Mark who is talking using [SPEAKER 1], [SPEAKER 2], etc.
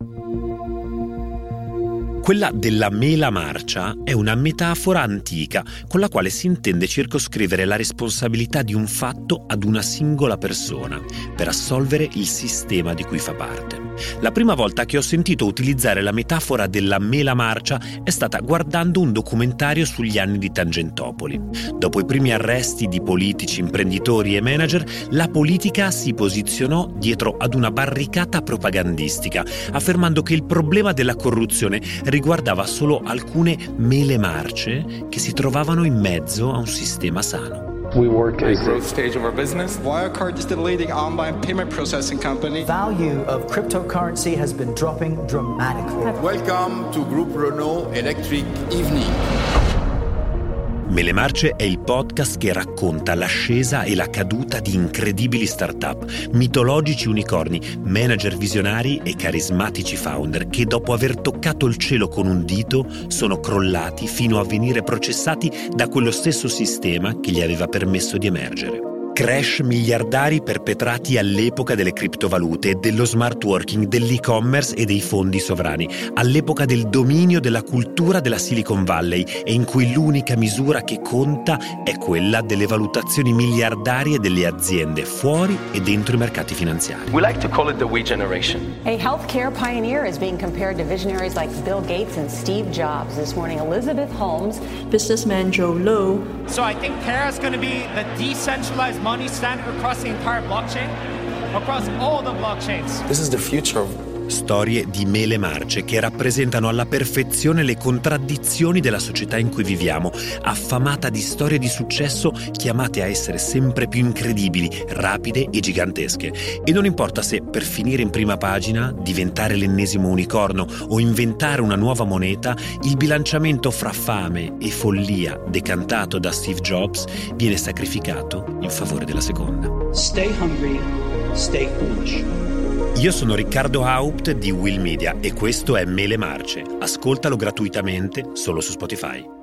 [SPEAKER 1] Thank you. Quella della mela marcia è una metafora antica con la quale si intende circoscrivere la responsabilità di un fatto ad una singola persona per assolvere il sistema di cui fa parte. La prima volta che ho sentito utilizzare la metafora della mela marcia è stata guardando un documentario sugli anni di Tangentopoli. Dopo i primi arresti di politici, imprenditori e manager, la politica si posizionò dietro ad una barricata propagandistica, affermando che il problema della corruzione solo alcune mele marce che si trovavano in mezzo a un sistema sano.
[SPEAKER 2] We work a growth stage of our business. Wirecard is the leading online payment processing company.
[SPEAKER 3] Value of cryptocurrency has been dropping dramatically.
[SPEAKER 4] Welcome to Group Renault Electric Evening.
[SPEAKER 1] Mele Marce è il podcast che racconta l'ascesa e la caduta di incredibili start-up, mitologici unicorni, manager visionari e carismatici founder che dopo aver toccato il cielo con un dito sono crollati fino a venire processati da quello stesso sistema che gli aveva permesso di emergere crash miliardari perpetrati all'epoca delle criptovalute, dello smart working, dell'e-commerce e dei fondi sovrani, all'epoca del dominio della cultura della Silicon Valley e in cui l'unica misura che conta è quella delle valutazioni miliardarie delle aziende fuori e dentro i mercati finanziari.
[SPEAKER 5] We like to call it the we generation.
[SPEAKER 6] A healthcare pioneer is being compared to visionaries like Bill Gates and Steve Jobs. This morning, Elizabeth Holmes,
[SPEAKER 7] businessman Joe Lowe.
[SPEAKER 8] So I think Terra is going to be the decentralized money standard across the entire blockchain, across all the blockchains.
[SPEAKER 4] This is the future of
[SPEAKER 1] Storie di mele marce che rappresentano alla perfezione le contraddizioni della società in cui viviamo, affamata di storie di successo chiamate a essere sempre più incredibili, rapide e gigantesche. E non importa se per finire in prima pagina, diventare l'ennesimo unicorno o inventare una nuova moneta, il bilanciamento fra fame e follia decantato da Steve Jobs viene sacrificato in favore della seconda.
[SPEAKER 3] Stay hungry, stay foolish.
[SPEAKER 1] Io sono Riccardo Haupt di Will Media e questo è Mele Marce. Ascoltalo gratuitamente solo su Spotify.